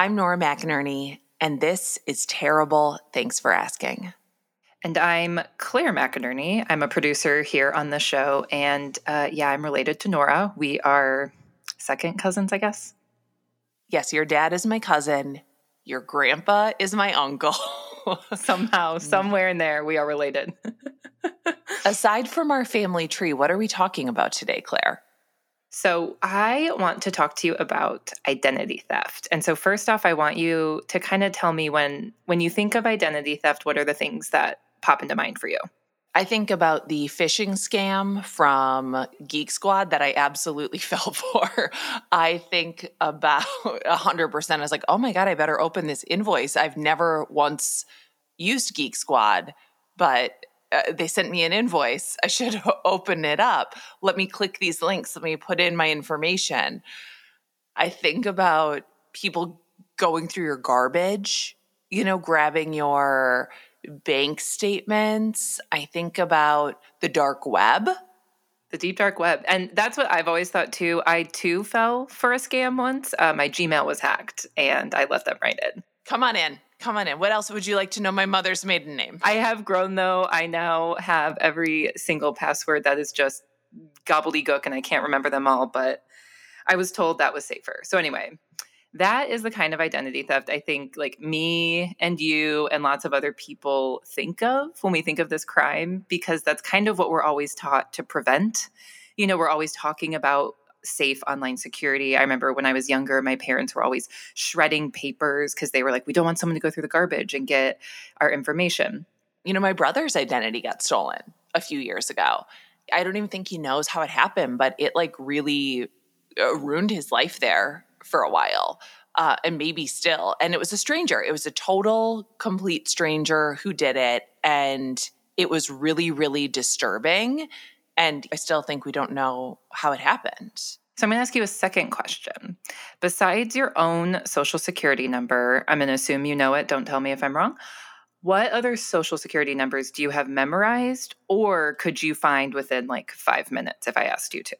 I'm Nora McInerney, and this is Terrible. Thanks for asking. And I'm Claire McInerney. I'm a producer here on the show. And uh, yeah, I'm related to Nora. We are second cousins, I guess. Yes, your dad is my cousin. Your grandpa is my uncle. Somehow, somewhere in there, we are related. Aside from our family tree, what are we talking about today, Claire? So, I want to talk to you about identity theft. And so first off, I want you to kind of tell me when when you think of identity theft, what are the things that pop into mind for you? I think about the phishing scam from Geek Squad that I absolutely fell for. I think about 100%. I was like, oh my God, I better open this invoice. I've never once used Geek Squad, but uh, they sent me an invoice. I should open it up. Let me click these links. Let me put in my information. I think about people going through your garbage, you know, grabbing your bank statements. I think about the dark web. The deep dark web. And that's what I've always thought too. I too fell for a scam once. Uh, my Gmail was hacked and I let them right in. Come on in. Come on in. What else would you like to know my mother's maiden name? I have grown though. I now have every single password that is just gobbledygook and I can't remember them all, but I was told that was safer. So, anyway, that is the kind of identity theft I think like me and you and lots of other people think of when we think of this crime because that's kind of what we're always taught to prevent. You know, we're always talking about safe online security. I remember when I was younger, my parents were always shredding papers because they were like, we don't want someone to go through the garbage and get our information. You know, my brother's identity got stolen a few years ago. I don't even think he knows how it happened, but it like really uh, ruined his life there for a while. Uh, and maybe still. And it was a stranger. It was a total, complete stranger who did it. And it was really, really disturbing. And I still think we don't know how it happened. So I'm going to ask you a second question. Besides your own social security number, I'm going to assume you know it. Don't tell me if I'm wrong. What other social security numbers do you have memorized or could you find within like five minutes if I asked you to?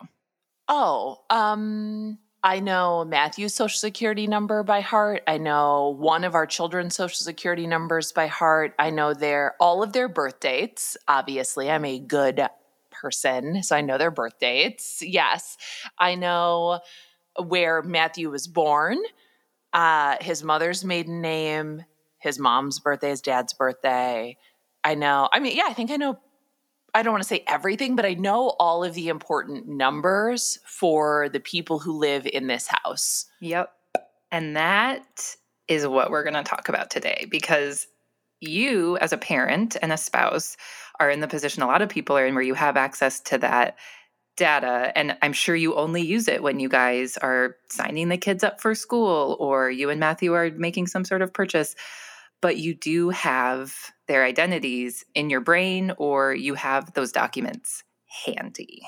Oh, um, I know Matthew's social security number by heart. I know one of our children's social security numbers by heart. I know their all of their birth dates. Obviously, I'm a good person, so I know their birth dates. Yes. I know where Matthew was born, uh, his mother's maiden name, his mom's birthday, his dad's birthday. I know. I mean, yeah, I think I know I don't want to say everything, but I know all of the important numbers for the people who live in this house. Yep. And that is what we're going to talk about today because you, as a parent and a spouse, are in the position a lot of people are in where you have access to that data. And I'm sure you only use it when you guys are signing the kids up for school or you and Matthew are making some sort of purchase but you do have their identities in your brain or you have those documents handy.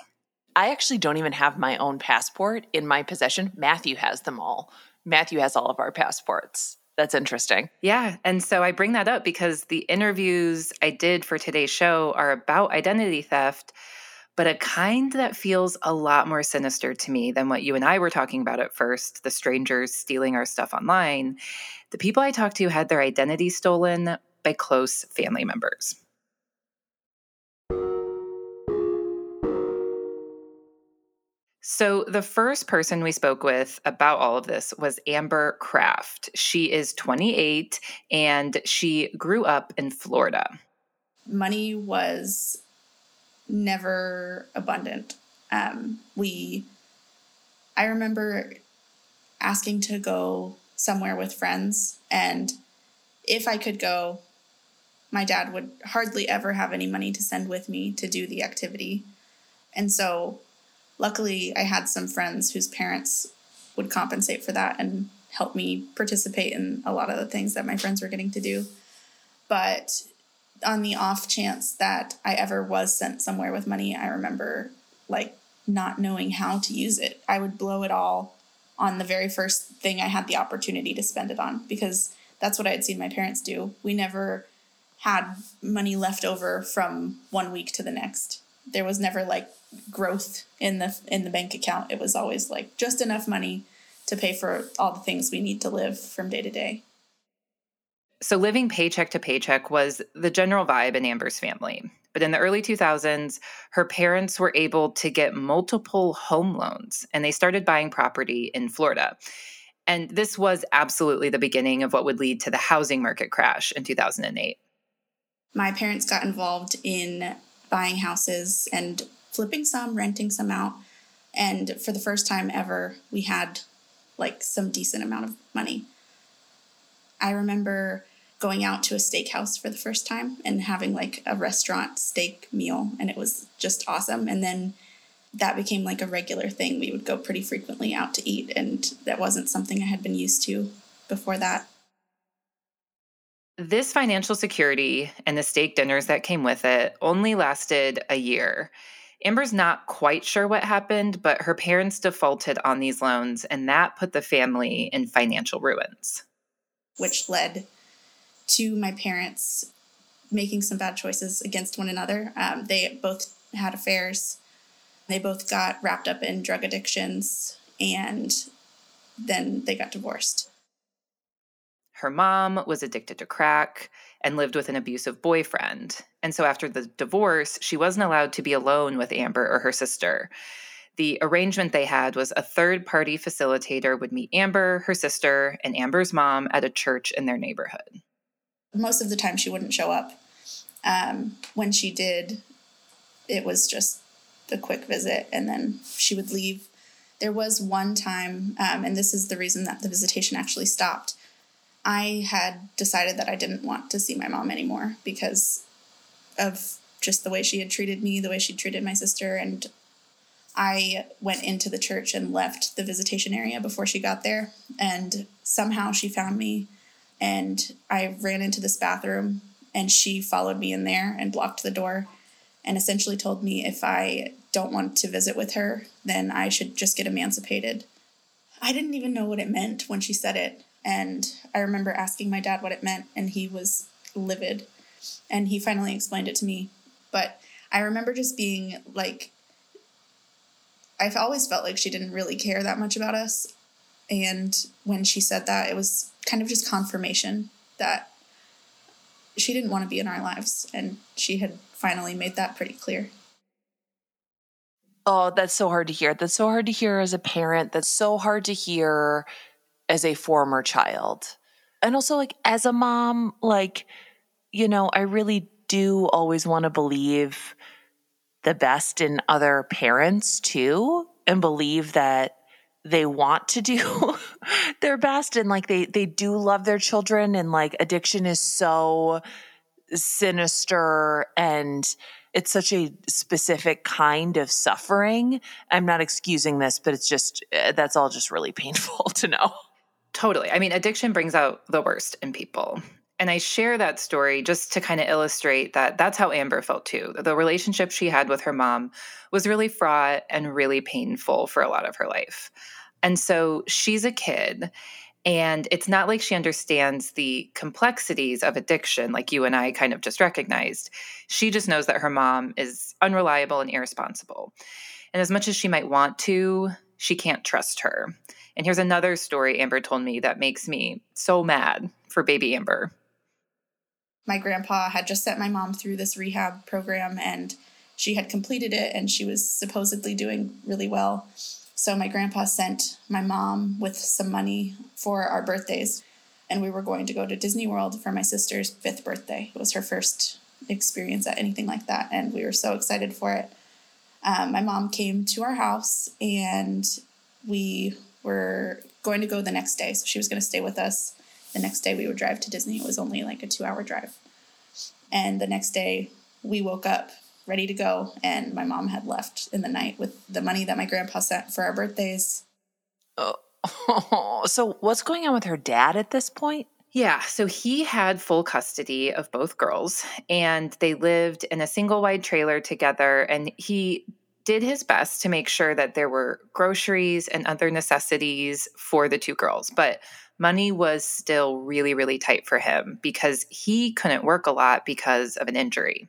I actually don't even have my own passport in my possession. Matthew has them all. Matthew has all of our passports. That's interesting. Yeah. And so I bring that up because the interviews I did for today's show are about identity theft, but a kind that feels a lot more sinister to me than what you and I were talking about at first the strangers stealing our stuff online. The people I talked to had their identity stolen by close family members. So, the first person we spoke with about all of this was Amber Kraft. She is 28 and she grew up in Florida. Money was never abundant. Um, we, I remember asking to go somewhere with friends. And if I could go, my dad would hardly ever have any money to send with me to do the activity. And so, luckily, I had some friends whose parents would compensate for that and help me participate in a lot of the things that my friends were getting to do. But on the off chance that I ever was sent somewhere with money, I remember like not knowing how to use it. I would blow it all on the very first thing I had the opportunity to spend it on because that's what I had seen my parents do. We never had money left over from one week to the next. There was never like growth in the in the bank account. It was always like just enough money to pay for all the things we need to live from day to day. So, living paycheck to paycheck was the general vibe in Amber's family. But in the early 2000s, her parents were able to get multiple home loans and they started buying property in Florida. And this was absolutely the beginning of what would lead to the housing market crash in 2008. My parents got involved in buying houses and flipping some, renting some out. And for the first time ever, we had like some decent amount of money. I remember going out to a steakhouse for the first time and having like a restaurant steak meal, and it was just awesome. And then that became like a regular thing. We would go pretty frequently out to eat, and that wasn't something I had been used to before that. This financial security and the steak dinners that came with it only lasted a year. Amber's not quite sure what happened, but her parents defaulted on these loans, and that put the family in financial ruins. Which led to my parents making some bad choices against one another. Um, they both had affairs, they both got wrapped up in drug addictions, and then they got divorced. Her mom was addicted to crack and lived with an abusive boyfriend. And so after the divorce, she wasn't allowed to be alone with Amber or her sister. The arrangement they had was a third party facilitator would meet Amber, her sister, and Amber's mom at a church in their neighborhood. Most of the time, she wouldn't show up. Um, when she did, it was just a quick visit and then she would leave. There was one time, um, and this is the reason that the visitation actually stopped. I had decided that I didn't want to see my mom anymore because of just the way she had treated me, the way she treated my sister, and I went into the church and left the visitation area before she got there. And somehow she found me, and I ran into this bathroom, and she followed me in there and blocked the door and essentially told me if I don't want to visit with her, then I should just get emancipated. I didn't even know what it meant when she said it. And I remember asking my dad what it meant, and he was livid. And he finally explained it to me. But I remember just being like, I've always felt like she didn't really care that much about us. And when she said that, it was kind of just confirmation that she didn't want to be in our lives. And she had finally made that pretty clear. Oh, that's so hard to hear. That's so hard to hear as a parent. That's so hard to hear as a former child. And also, like, as a mom, like, you know, I really do always want to believe the best in other parents too, and believe that they want to do their best and like they they do love their children and like addiction is so sinister and it's such a specific kind of suffering. I'm not excusing this, but it's just eh, that's all just really painful to know. Totally. I mean, addiction brings out the worst in people. And I share that story just to kind of illustrate that that's how Amber felt too. The relationship she had with her mom was really fraught and really painful for a lot of her life. And so she's a kid, and it's not like she understands the complexities of addiction, like you and I kind of just recognized. She just knows that her mom is unreliable and irresponsible. And as much as she might want to, she can't trust her. And here's another story Amber told me that makes me so mad for baby Amber. My grandpa had just sent my mom through this rehab program and she had completed it and she was supposedly doing really well. So my grandpa sent my mom with some money for our birthdays and we were going to go to Disney World for my sister's fifth birthday. It was her first experience at anything like that and we were so excited for it. Um, my mom came to our house and we were going to go the next day. So she was going to stay with us. The next day we would drive to Disney. It was only like a two hour drive. And the next day we woke up ready to go. And my mom had left in the night with the money that my grandpa sent for our birthdays. Oh, so what's going on with her dad at this point? Yeah, so he had full custody of both girls and they lived in a single wide trailer together. And he did his best to make sure that there were groceries and other necessities for the two girls. But money was still really, really tight for him because he couldn't work a lot because of an injury.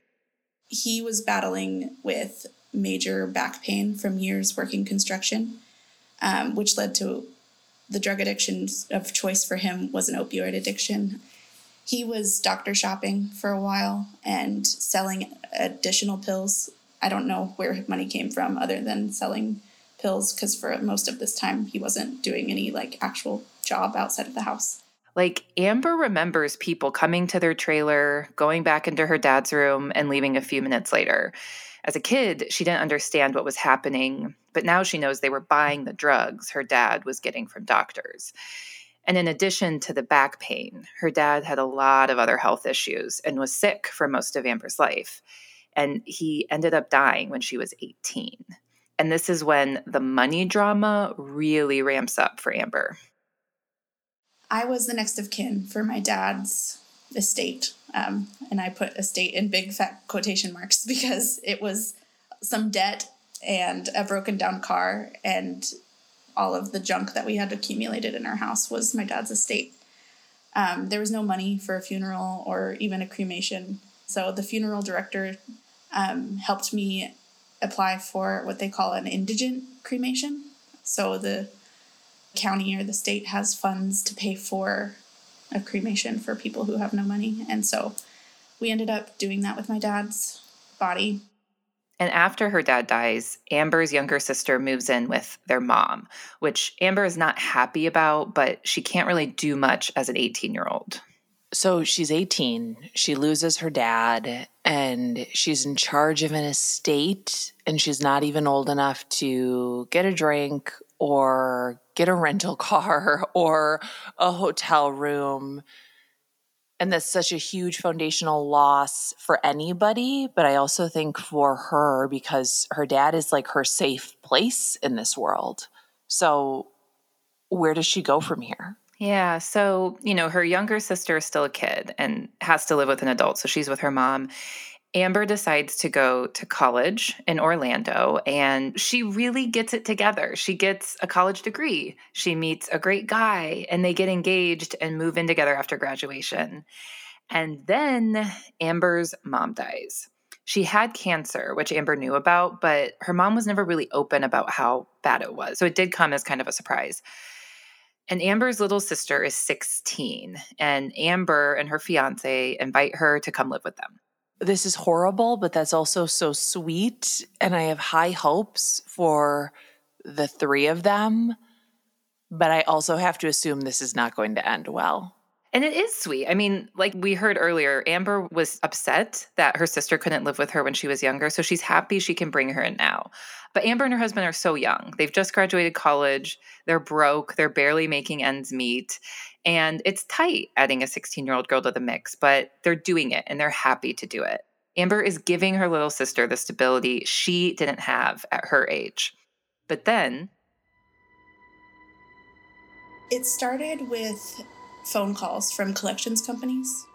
He was battling with major back pain from years working construction, um, which led to the drug addiction of choice for him was an opioid addiction. He was doctor shopping for a while and selling additional pills. I don't know where money came from other than selling pills because for most of this time he wasn't doing any like actual job outside of the house. Like Amber remembers people coming to their trailer, going back into her dad's room, and leaving a few minutes later. As a kid, she didn't understand what was happening, but now she knows they were buying the drugs her dad was getting from doctors. And in addition to the back pain, her dad had a lot of other health issues and was sick for most of Amber's life. And he ended up dying when she was 18. And this is when the money drama really ramps up for Amber. I was the next of kin for my dad's estate. Um, and I put estate in big fat quotation marks because it was some debt and a broken down car and all of the junk that we had accumulated in our house was my dad's estate. Um, there was no money for a funeral or even a cremation. So the funeral director um, helped me apply for what they call an indigent cremation. So the county or the state has funds to pay for a cremation for people who have no money. And so we ended up doing that with my dad's body. And after her dad dies, Amber's younger sister moves in with their mom, which Amber is not happy about, but she can't really do much as an 18 year old. So she's 18. She loses her dad and she's in charge of an estate and she's not even old enough to get a drink or get a rental car or a hotel room. And that's such a huge foundational loss for anybody. But I also think for her, because her dad is like her safe place in this world. So, where does she go from here? Yeah. So, you know, her younger sister is still a kid and has to live with an adult. So she's with her mom. Amber decides to go to college in Orlando and she really gets it together. She gets a college degree. She meets a great guy and they get engaged and move in together after graduation. And then Amber's mom dies. She had cancer, which Amber knew about, but her mom was never really open about how bad it was. So it did come as kind of a surprise. And Amber's little sister is 16, and Amber and her fiance invite her to come live with them this is horrible, but that's also so sweet. And I have high hopes for the three of them. But I also have to assume this is not going to end well. And it is sweet. I mean, like we heard earlier, Amber was upset that her sister couldn't live with her when she was younger. So she's happy she can bring her in now. But Amber and her husband are so young. They've just graduated college. They're broke. They're barely making ends meet. And it's tight adding a 16 year old girl to the mix, but they're doing it and they're happy to do it. Amber is giving her little sister the stability she didn't have at her age. But then. It started with phone calls from collections companies.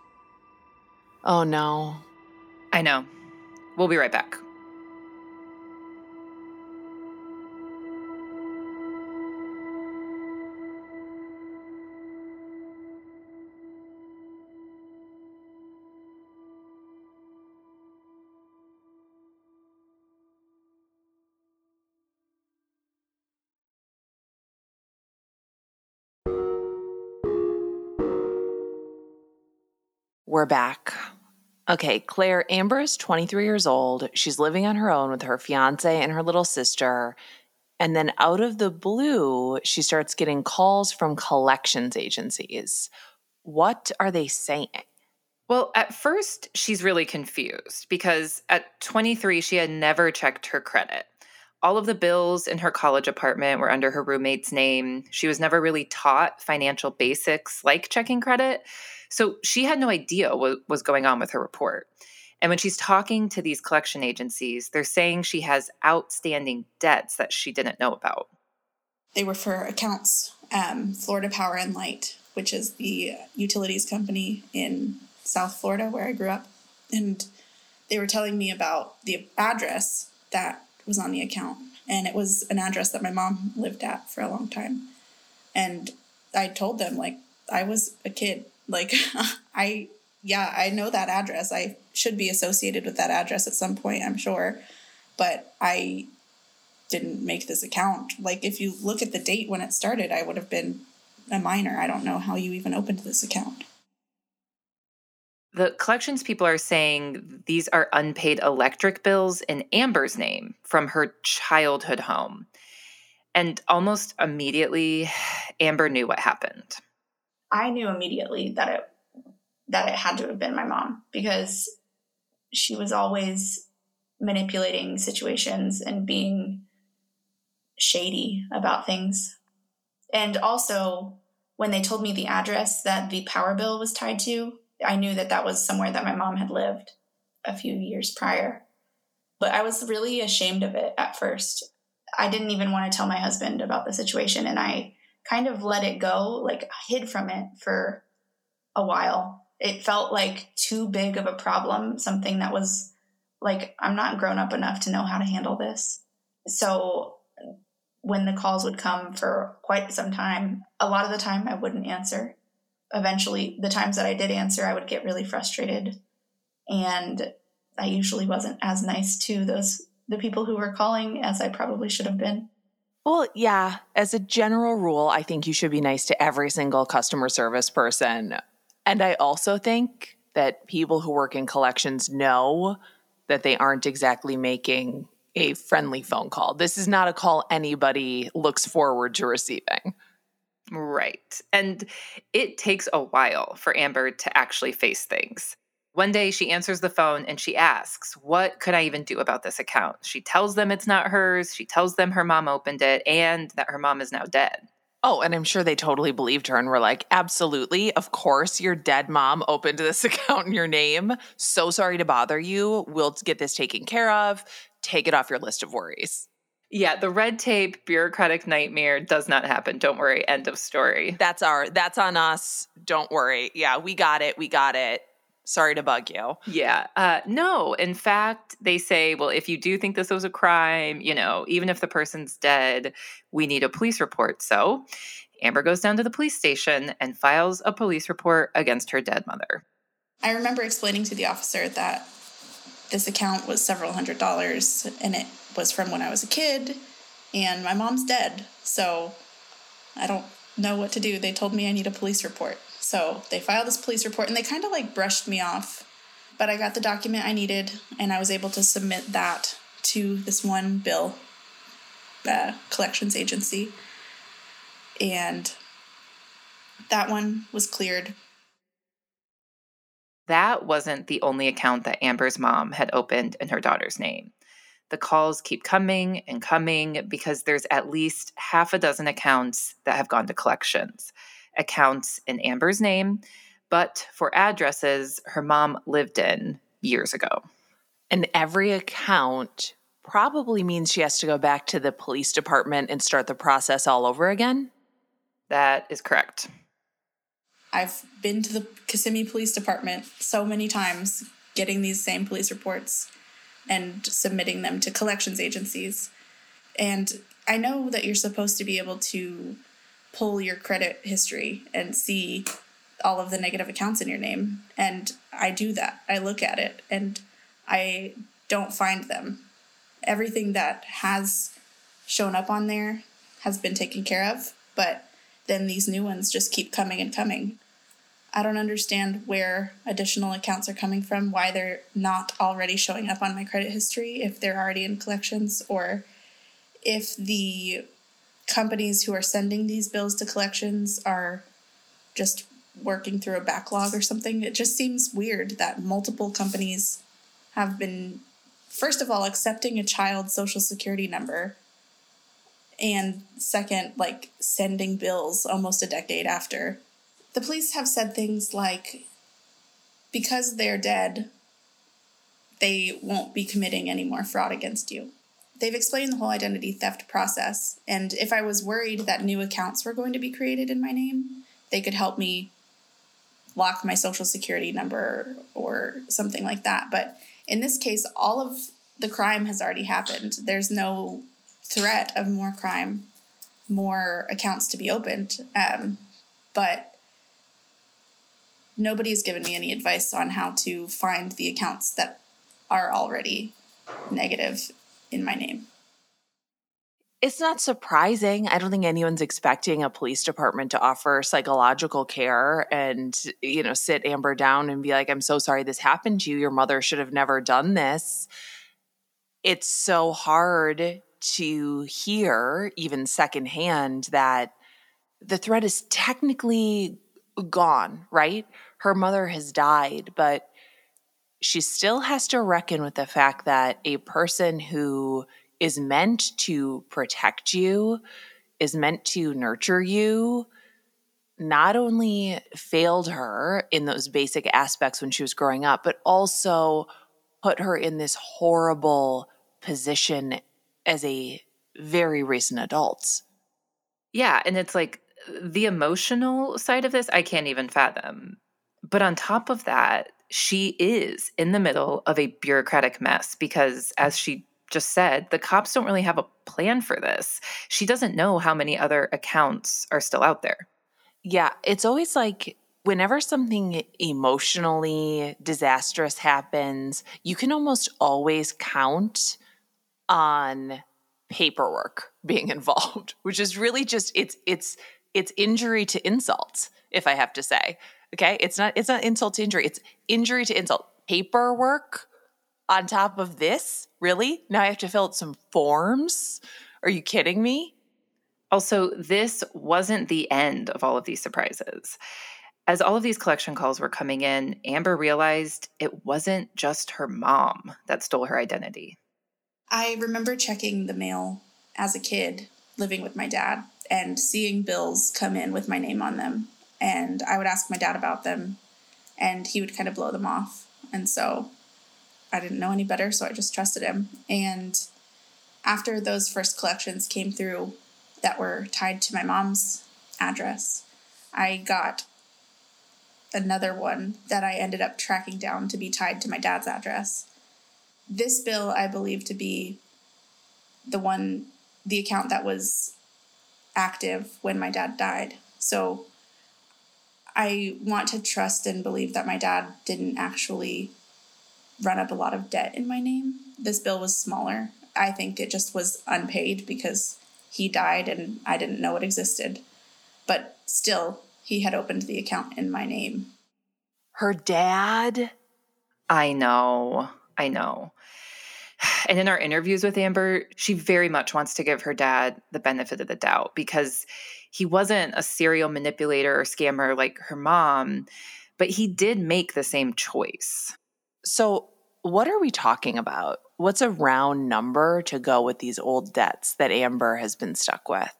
Oh no. I know. We'll be right back. We're back. Okay, Claire Amber is 23 years old. She's living on her own with her fiance and her little sister. And then out of the blue, she starts getting calls from collections agencies. What are they saying? Well, at first, she's really confused because at 23, she had never checked her credit. All of the bills in her college apartment were under her roommate's name. She was never really taught financial basics like checking credit. So she had no idea what was going on with her report. And when she's talking to these collection agencies, they're saying she has outstanding debts that she didn't know about. They were for accounts. Um, Florida Power and Light, which is the utilities company in South Florida where I grew up. And they were telling me about the address that was on the account. And it was an address that my mom lived at for a long time. And I told them, like, I was a kid like, I, yeah, I know that address. I should be associated with that address at some point, I'm sure. But I didn't make this account. Like, if you look at the date when it started, I would have been a minor. I don't know how you even opened this account. The collections people are saying these are unpaid electric bills in Amber's name from her childhood home. And almost immediately, Amber knew what happened. I knew immediately that it that it had to have been my mom because she was always manipulating situations and being shady about things. And also, when they told me the address that the power bill was tied to, I knew that that was somewhere that my mom had lived a few years prior. But I was really ashamed of it at first. I didn't even want to tell my husband about the situation and I kind of let it go, like hid from it for a while. It felt like too big of a problem, something that was like, I'm not grown up enough to know how to handle this. So when the calls would come for quite some time, a lot of the time I wouldn't answer. Eventually, the times that I did answer, I would get really frustrated. And I usually wasn't as nice to those the people who were calling as I probably should have been. Well, yeah, as a general rule, I think you should be nice to every single customer service person. And I also think that people who work in collections know that they aren't exactly making a friendly phone call. This is not a call anybody looks forward to receiving. Right. And it takes a while for Amber to actually face things. One day she answers the phone and she asks, What could I even do about this account? She tells them it's not hers. She tells them her mom opened it and that her mom is now dead. Oh, and I'm sure they totally believed her and were like, Absolutely. Of course, your dead mom opened this account in your name. So sorry to bother you. We'll get this taken care of. Take it off your list of worries. Yeah, the red tape bureaucratic nightmare does not happen. Don't worry. End of story. That's our that's on us. Don't worry. Yeah, we got it. We got it. Sorry to bug you. Yeah. Uh, no, in fact, they say, well, if you do think this was a crime, you know, even if the person's dead, we need a police report. So Amber goes down to the police station and files a police report against her dead mother. I remember explaining to the officer that this account was several hundred dollars and it was from when I was a kid and my mom's dead. So I don't know what to do. They told me I need a police report. So they filed this police report and they kind of like brushed me off. But I got the document I needed and I was able to submit that to this one bill uh, collections agency. And that one was cleared. That wasn't the only account that Amber's mom had opened in her daughter's name. The calls keep coming and coming because there's at least half a dozen accounts that have gone to collections accounts in Amber's name, but for addresses her mom lived in years ago. And every account probably means she has to go back to the police department and start the process all over again. That is correct. I've been to the Kissimmee Police Department so many times getting these same police reports and submitting them to collections agencies. And I know that you're supposed to be able to pull your credit history and see all of the negative accounts in your name. And I do that. I look at it and I don't find them. Everything that has shown up on there has been taken care of, but then these new ones just keep coming and coming. I don't understand where additional accounts are coming from, why they're not already showing up on my credit history if they're already in collections, or if the companies who are sending these bills to collections are just working through a backlog or something. It just seems weird that multiple companies have been, first of all, accepting a child's social security number, and second, like sending bills almost a decade after. The police have said things like, because they're dead, they won't be committing any more fraud against you they've explained the whole identity theft process. And if I was worried that new accounts were going to be created in my name, they could help me lock my social security number or something like that. But in this case, all of the crime has already happened. There's no threat of more crime, more accounts to be opened. Um, but nobody's given me any advice on how to find the accounts that are already negative in my name. it's not surprising. I don't think anyone's expecting a police department to offer psychological care and, you know, sit Amber down and be like, I'm so sorry this happened to you. Your mother should have never done this. It's so hard to hear, even secondhand, that the threat is technically gone, right? Her mother has died, but she still has to reckon with the fact that a person who is meant to protect you, is meant to nurture you, not only failed her in those basic aspects when she was growing up, but also put her in this horrible position as a very recent adult. Yeah. And it's like the emotional side of this, I can't even fathom. But on top of that, she is in the middle of a bureaucratic mess because, as she just said, the cops don't really have a plan for this. She doesn't know how many other accounts are still out there. Yeah, it's always like whenever something emotionally disastrous happens, you can almost always count on paperwork being involved, which is really just it's it's it's injury to insult, if I have to say. Okay? It's not it's not insult to injury, it's injury to insult. Paperwork on top of this? Really? Now I have to fill out some forms? Are you kidding me? Also, this wasn't the end of all of these surprises. As all of these collection calls were coming in, Amber realized it wasn't just her mom that stole her identity. I remember checking the mail as a kid living with my dad and seeing bills come in with my name on them. And I would ask my dad about them, and he would kind of blow them off. And so I didn't know any better, so I just trusted him. And after those first collections came through that were tied to my mom's address, I got another one that I ended up tracking down to be tied to my dad's address. This bill I believe to be the one, the account that was active when my dad died. So I want to trust and believe that my dad didn't actually run up a lot of debt in my name. This bill was smaller. I think it just was unpaid because he died and I didn't know it existed. But still, he had opened the account in my name. Her dad? I know. I know. And in our interviews with Amber, she very much wants to give her dad the benefit of the doubt because he wasn't a serial manipulator or scammer like her mom, but he did make the same choice. So, what are we talking about? What's a round number to go with these old debts that Amber has been stuck with?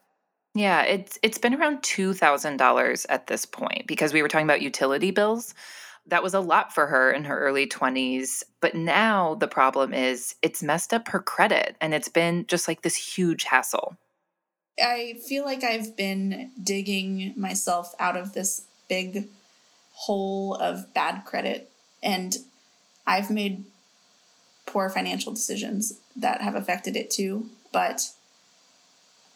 Yeah, it's it's been around $2,000 at this point because we were talking about utility bills. That was a lot for her in her early 20s, but now the problem is it's messed up her credit and it's been just like this huge hassle. I feel like I've been digging myself out of this big hole of bad credit and I've made poor financial decisions that have affected it too, but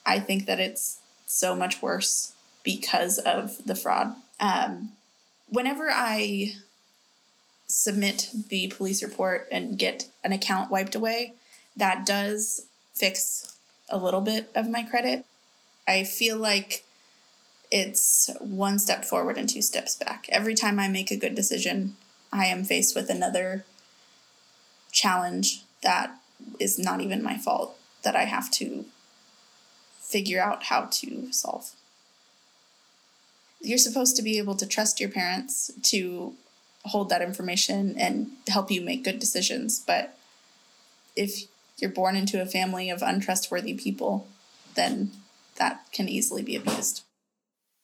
I think that it's so much worse because of the fraud. Um, whenever I submit the police report and get an account wiped away, that does fix a little bit of my credit. I feel like it's one step forward and two steps back. Every time I make a good decision, I am faced with another challenge that is not even my fault that I have to figure out how to solve. You're supposed to be able to trust your parents to hold that information and help you make good decisions, but if you're born into a family of untrustworthy people, then that can easily be abused.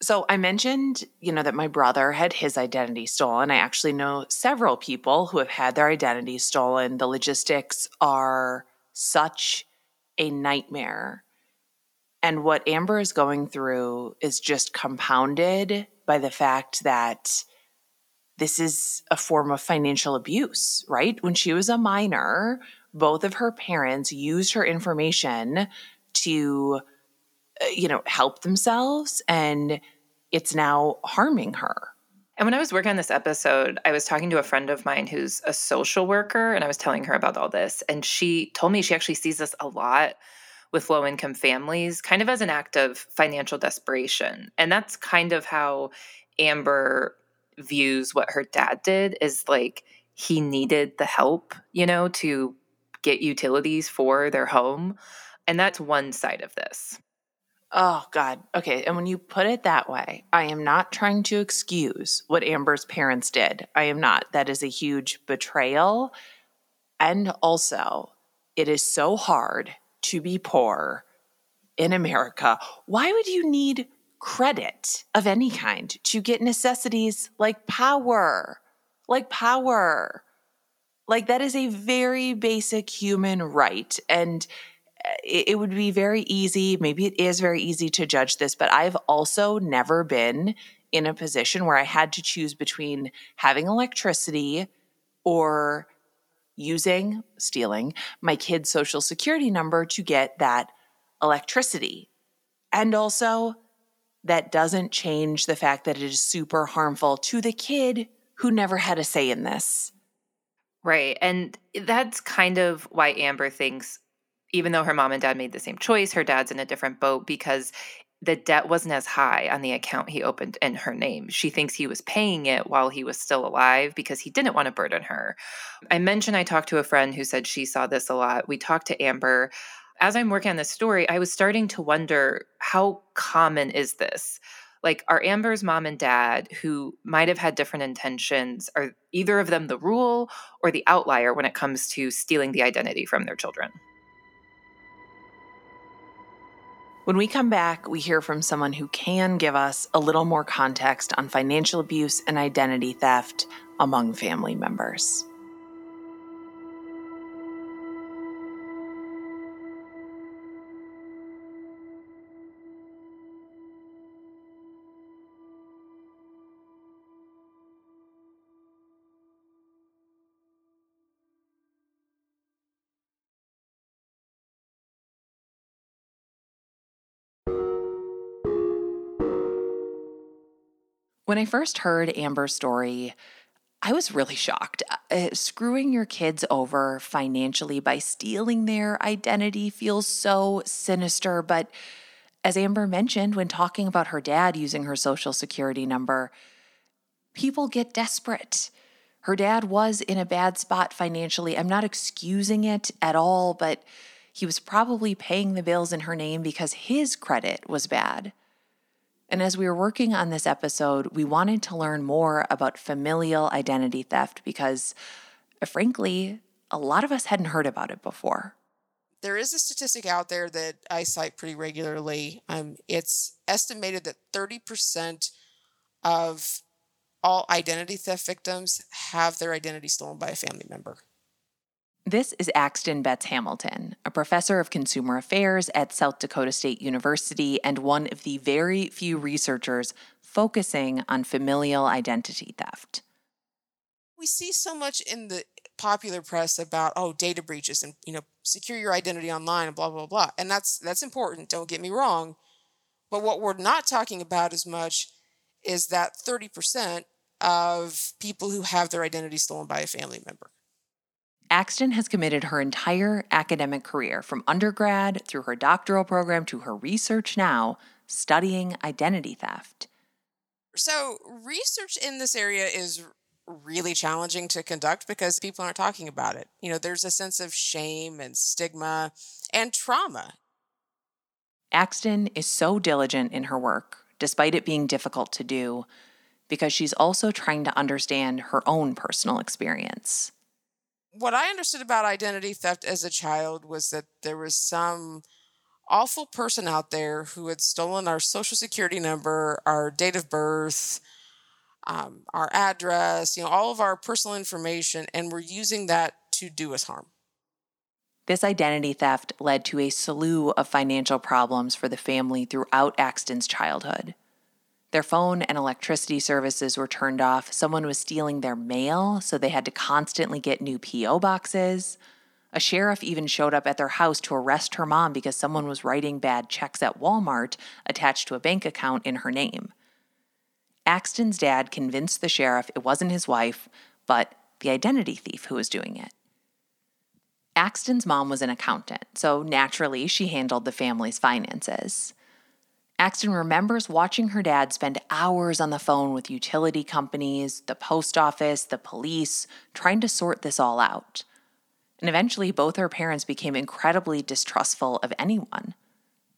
So I mentioned, you know, that my brother had his identity stolen. I actually know several people who have had their identity stolen. The logistics are such a nightmare. And what Amber is going through is just compounded by the fact that this is a form of financial abuse, right? When she was a minor, both of her parents used her information to uh, you know, help themselves and it's now harming her. And when I was working on this episode, I was talking to a friend of mine who's a social worker and I was telling her about all this. And she told me she actually sees this a lot with low income families, kind of as an act of financial desperation. And that's kind of how Amber views what her dad did is like he needed the help, you know, to get utilities for their home. And that's one side of this. Oh, God. Okay. And when you put it that way, I am not trying to excuse what Amber's parents did. I am not. That is a huge betrayal. And also, it is so hard to be poor in America. Why would you need credit of any kind to get necessities like power? Like power. Like that is a very basic human right. And eh, it, would be very easy, maybe it is very easy to judge this, but I've also never been in a position where I had to choose between having electricity or using, stealing my kid's social security number to get that electricity. And also, that doesn't change the fact that it is super harmful to the kid who never had a say in this. Right. And that's kind of why Amber thinks, even though her mom and dad made the same choice, her dad's in a different boat because the debt wasn't as high on the account he opened in her name. She thinks he was paying it while he was still alive because he didn't want to burden her. I mentioned I talked to a friend who said she saw this a lot. We talked to Amber. As I'm working on this story, I was starting to wonder how common is this? Like, are Amber's mom and dad, who might have had different intentions, are either of them the rule or the outlier when it comes to stealing the identity from their children? When we come back, we hear from someone who can give us a little more context on financial abuse and identity theft among family members. When I first heard Amber's story, I was really shocked. Uh, screwing your kids over financially by stealing their identity feels so sinister. But as Amber mentioned when talking about her dad using her social security number, people get desperate. Her dad was in a bad spot financially. I'm not excusing it at all, but he was probably paying the bills in her name because his credit was bad. And as we were working on this episode, we wanted to learn more about familial identity theft because, uh, frankly, a lot of us hadn't heard about it before. There is a statistic out there that I cite pretty regularly. Um, it's estimated that 30% of all identity theft victims have their identity stolen by a family member. This is Axton Betz-Hamilton, a professor of consumer affairs at South Dakota State University and one of the very few researchers focusing on familial identity theft. We see so much in the popular press about oh data breaches and you know secure your identity online and blah blah blah. And that's that's important don't get me wrong. But what we're not talking about as much is that 30% of people who have their identity stolen by a family member Axton has committed her entire academic career, from undergrad through her doctoral program to her research now, studying identity theft. So, research in this area is really challenging to conduct because people aren't talking about it. You know, there's a sense of shame and stigma and trauma. Axton is so diligent in her work, despite it being difficult to do, because she's also trying to understand her own personal experience what I understood about identity theft as a child was that there was some awful person out there who had stolen our social security number, our date of birth, um, our address, you know, all of our personal information, and were using that to do us harm. This identity theft led to a slew of financial problems for the family throughout Axton's childhood. Their phone and electricity services were turned off. Someone was stealing their mail, so they had to constantly get new P.O. boxes. A sheriff even showed up at their house to arrest her mom because someone was writing bad checks at Walmart attached to a bank account in her name. Axton's dad convinced the sheriff it wasn't his wife, but the identity thief who was doing it. Axton's mom was an accountant, so naturally she handled the family's finances. Axton remembers watching her dad spend hours on the phone with utility companies, the post office, the police, trying to sort this all out. And eventually, both her parents became incredibly distrustful of anyone.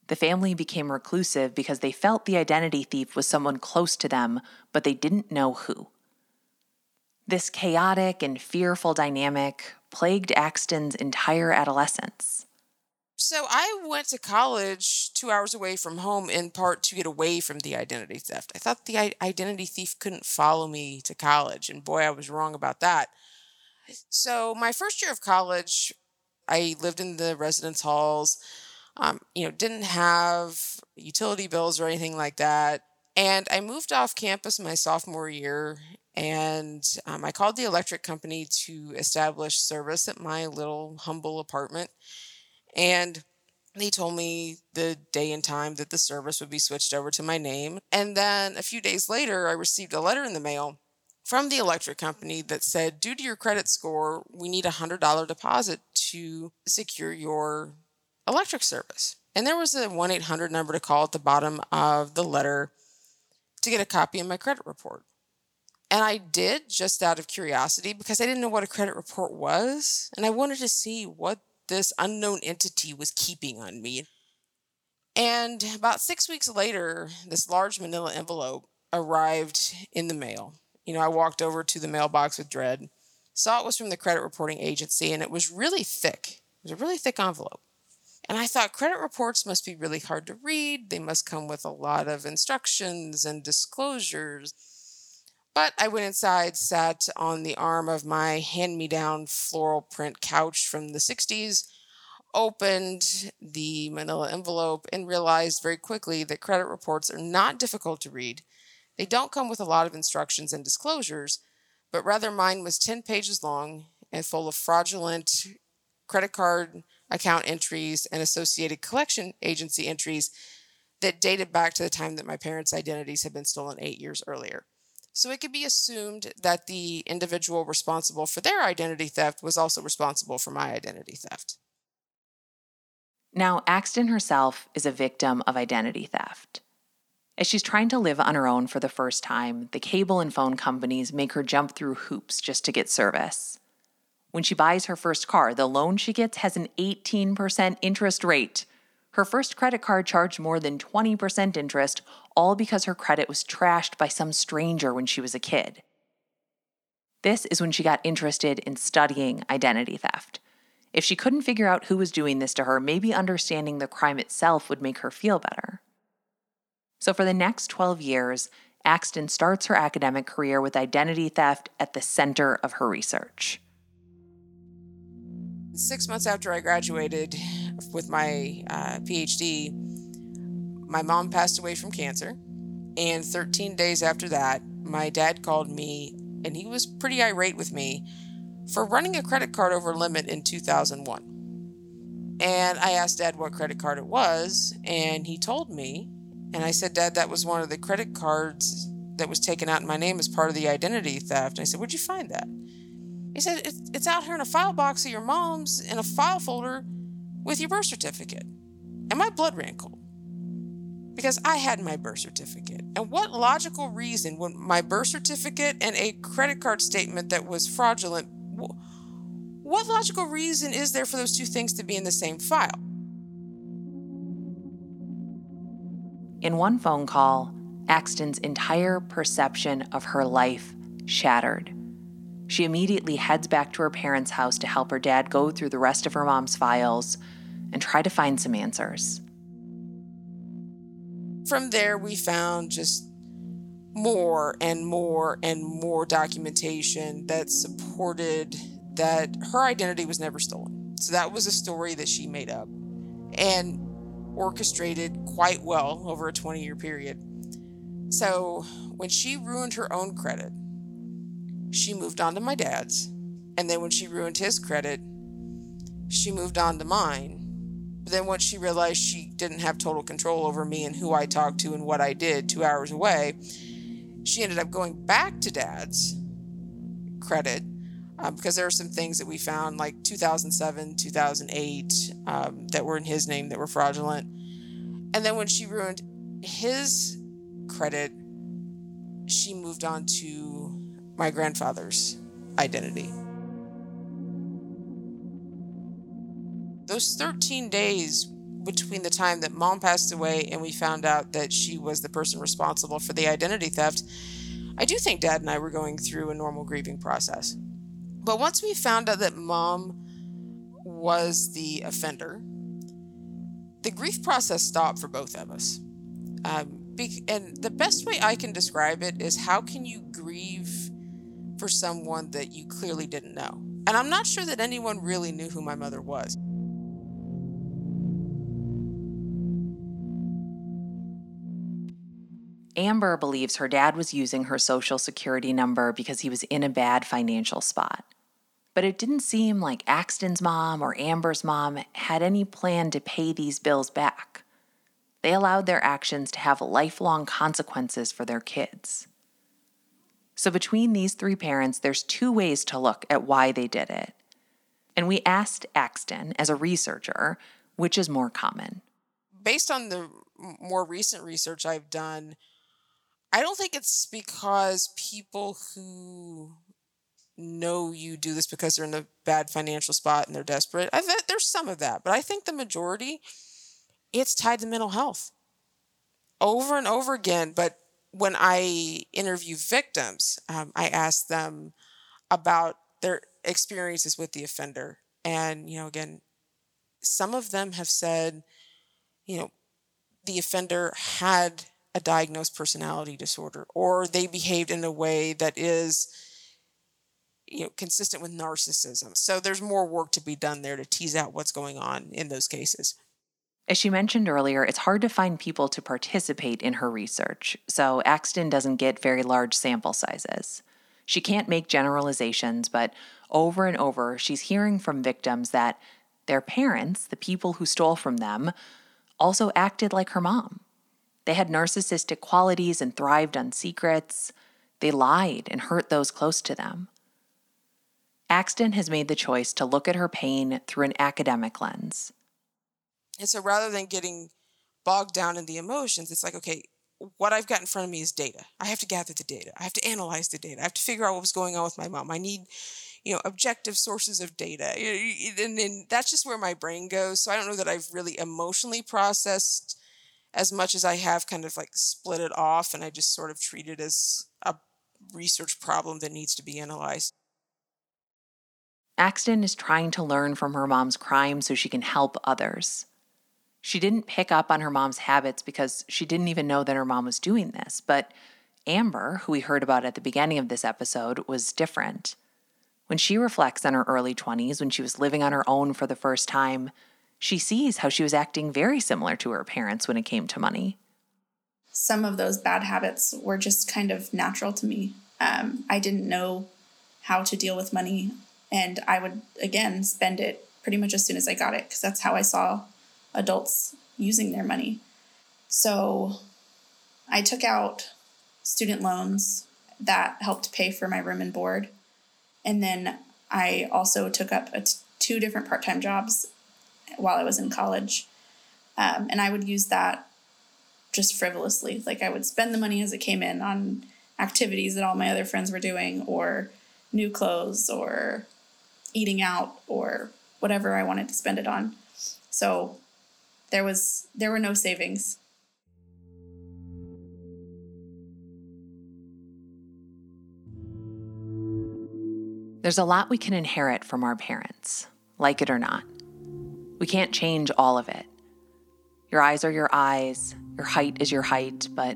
The family became reclusive because they felt the identity thief was someone close to them, but they didn't know who. This chaotic and fearful dynamic plagued Axton's entire adolescence. So I went to college two hours away from home in part to get away from the identity theft. I thought the identity thief couldn't follow me to college, and boy, I was wrong about that. So my first year of college, I lived in the residence halls. Um, you know, didn't have utility bills or anything like that. And I moved off campus my sophomore year and um, I called the electric company to establish service at my little humble apartment. And they told me the day and time that the service would be switched over to my name. And then a few days later, I received a letter in the mail from the electric company that said, due to your credit score, we need a $100 deposit to secure your electric service. And there was a 1 800 number to call at the bottom of the letter to get a copy of my credit report. And I did just out of curiosity because I didn't know what a credit report was. And I wanted to see what this unknown entity was keeping on me. And about six weeks later, this large manila envelope arrived in the mail. You know, I walked over to the mailbox with dread, saw it was from the credit reporting agency, and it was really thick. It was a really thick envelope. And I thought credit reports must be really hard to read. They must come with a lot of instructions and disclosures. But I went inside, sat on the arm of my hand me down floral print couch from the 60s, opened the manila envelope, and realized very quickly that credit reports are not difficult to read. They don't come with a lot of instructions and disclosures, but rather mine was 10 pages long and full of fraudulent credit card account entries and associated collection agency entries that dated back to the time that my parents' identities had been stolen eight years earlier. So it could be assumed that the individual responsible for their identity theft was also responsible for my identity theft. Now, Axton herself is a victim of identity theft. As she's trying to live on her own for the first time, the cable and phone companies make her jump through hoops just to get service. When she buys her first car, the loan she gets has an 18% interest rate. Her first credit card charged more than 20% interest, all because her credit was trashed by some stranger when she was a kid. This is when she got interested in studying identity theft. If she couldn't figure out who was doing this to her, maybe understanding the crime itself would make her feel better. So, for the next 12 years, Axton starts her academic career with identity theft at the center of her research. Six months after I graduated with my uh, PhD, my mom passed away from cancer. And 13 days after that, my dad called me and he was pretty irate with me for running a credit card over limit in 2001. And I asked dad what credit card it was, and he told me. And I said, Dad, that was one of the credit cards that was taken out in my name as part of the identity theft. And I said, Where'd you find that? He said, It's out here in a file box of your mom's in a file folder with your birth certificate. And my blood ran cold because I had my birth certificate. And what logical reason would my birth certificate and a credit card statement that was fraudulent, what logical reason is there for those two things to be in the same file? In one phone call, Axton's entire perception of her life shattered. She immediately heads back to her parents' house to help her dad go through the rest of her mom's files and try to find some answers. From there, we found just more and more and more documentation that supported that her identity was never stolen. So that was a story that she made up and orchestrated quite well over a 20 year period. So when she ruined her own credit, she moved on to my dad's. And then when she ruined his credit, she moved on to mine. But then once she realized she didn't have total control over me and who I talked to and what I did two hours away, she ended up going back to dad's credit uh, because there are some things that we found like 2007, 2008 um, that were in his name that were fraudulent. And then when she ruined his credit, she moved on to my grandfather's identity. Those 13 days between the time that mom passed away and we found out that she was the person responsible for the identity theft, I do think dad and I were going through a normal grieving process. But once we found out that mom was the offender, the grief process stopped for both of us. Um, and the best way I can describe it is how can you grieve for someone that you clearly didn't know? And I'm not sure that anyone really knew who my mother was. Amber believes her dad was using her social security number because he was in a bad financial spot. But it didn't seem like Axton's mom or Amber's mom had any plan to pay these bills back. They allowed their actions to have lifelong consequences for their kids. So, between these three parents, there's two ways to look at why they did it. And we asked Axton, as a researcher, which is more common. Based on the more recent research I've done, I don't think it's because people who know you do this because they're in a bad financial spot and they're desperate. I think there's some of that, but I think the majority, it's tied to mental health. Over and over again. But when I interview victims, um, I ask them about their experiences with the offender. And, you know, again, some of them have said, you know, the offender had a diagnosed personality disorder or they behaved in a way that is you know consistent with narcissism so there's more work to be done there to tease out what's going on in those cases as she mentioned earlier, it's hard to find people to participate in her research, so Axton doesn't get very large sample sizes. She can't make generalizations, but over and over, she's hearing from victims that their parents, the people who stole from them, also acted like her mom. They had narcissistic qualities and thrived on secrets. They lied and hurt those close to them. Axton has made the choice to look at her pain through an academic lens. And so rather than getting bogged down in the emotions, it's like, okay, what I've got in front of me is data. I have to gather the data. I have to analyze the data. I have to figure out what was going on with my mom. I need, you know, objective sources of data. And then that's just where my brain goes. So I don't know that I've really emotionally processed as much as I have kind of like split it off and I just sort of treat it as a research problem that needs to be analyzed. Axton is trying to learn from her mom's crime so she can help others. She didn't pick up on her mom's habits because she didn't even know that her mom was doing this, but Amber, who we heard about at the beginning of this episode, was different. When she reflects on her early 20s, when she was living on her own for the first time, she sees how she was acting very similar to her parents when it came to money. Some of those bad habits were just kind of natural to me. Um, I didn't know how to deal with money, and I would, again, spend it pretty much as soon as I got it because that's how I saw adults using their money. So I took out student loans that helped pay for my room and board. And then I also took up two different part time jobs while I was in college. Um, and I would use that just frivolously. Like I would spend the money as it came in on activities that all my other friends were doing, or new clothes, or eating out, or whatever I wanted to spend it on. So there was there were no savings. There's a lot we can inherit from our parents, like it or not. We can't change all of it. Your eyes are your eyes, your height is your height, but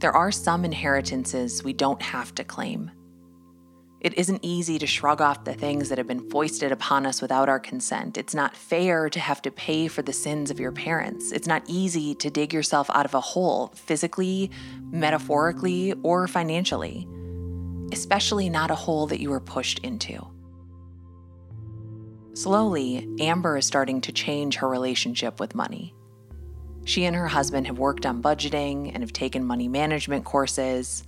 there are some inheritances we don't have to claim. It isn't easy to shrug off the things that have been foisted upon us without our consent. It's not fair to have to pay for the sins of your parents. It's not easy to dig yourself out of a hole, physically, metaphorically, or financially, especially not a hole that you were pushed into. Slowly, Amber is starting to change her relationship with money. She and her husband have worked on budgeting and have taken money management courses.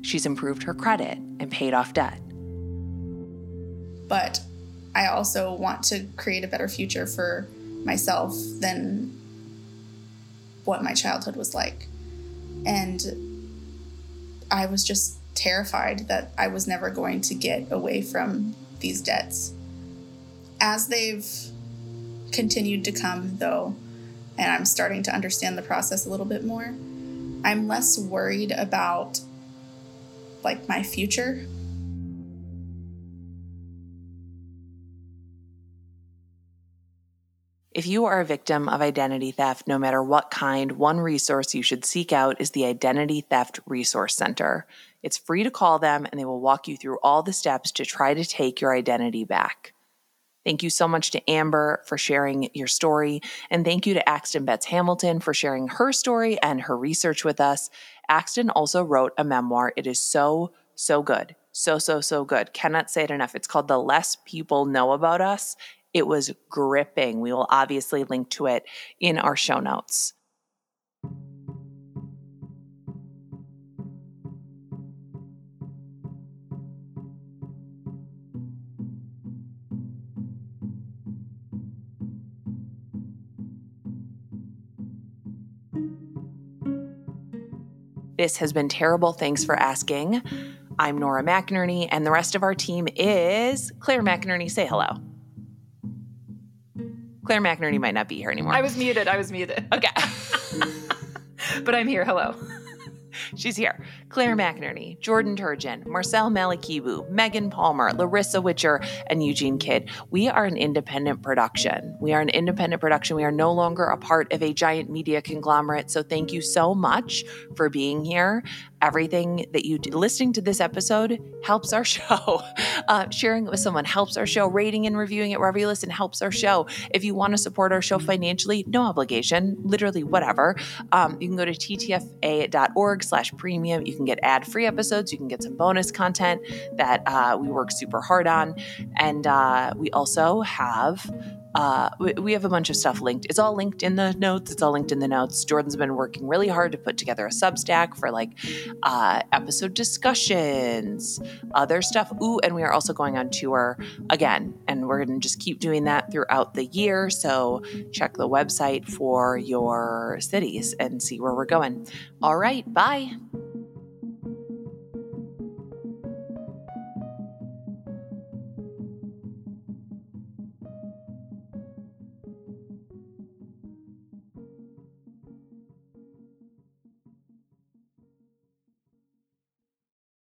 She's improved her credit and paid off debt. but I also want to create a better future for myself than what my childhood was like. And I was just terrified that I was never going to get away from these debts. As they've continued to come, though, and I'm starting to understand the process a little bit more, I'm less worried about like my future If you are a victim of identity theft, no matter what kind, one resource you should seek out is the Identity Theft Resource Center. It's free to call them, and they will walk you through all the steps to try to take your identity back. Thank you so much to Amber for sharing your story. And thank you to Axton Betz-Hamilton for sharing her story and her research with us. Axton also wrote a memoir. It is so, so good. So, so, so good. Cannot say it enough. It's called The Less People Know About Us. It was gripping. We will obviously link to it in our show notes. This has been terrible. Thanks for asking. I'm Nora McInerney, and the rest of our team is Claire McInerney. Say hello. Claire McInerney might not be here anymore. I was muted. I was muted. okay. but I'm here. Hello. She's here. Claire McInerney, Jordan Turgeon, Marcel Malekebu, Megan Palmer, Larissa Witcher, and Eugene Kidd. We are an independent production. We are an independent production. We are no longer a part of a giant media conglomerate. So thank you so much for being here. Everything that you do, listening to this episode helps our show. Uh, sharing it with someone helps our show. Rating and reviewing it wherever you listen helps our show. If you want to support our show financially, no obligation, literally whatever. Um, you can go to ttfa.org slash premium. You can get ad-free episodes. You can get some bonus content that uh, we work super hard on. And uh, we also have uh, we, have a bunch of stuff linked. It's all linked in the notes. It's all linked in the notes. Jordan's been working really hard to put together a Substack for like uh, episode discussions, other stuff. Ooh, and we are also going on tour again, and we're going to just keep doing that throughout the year. So check the website for your cities and see where we're going. All right, bye.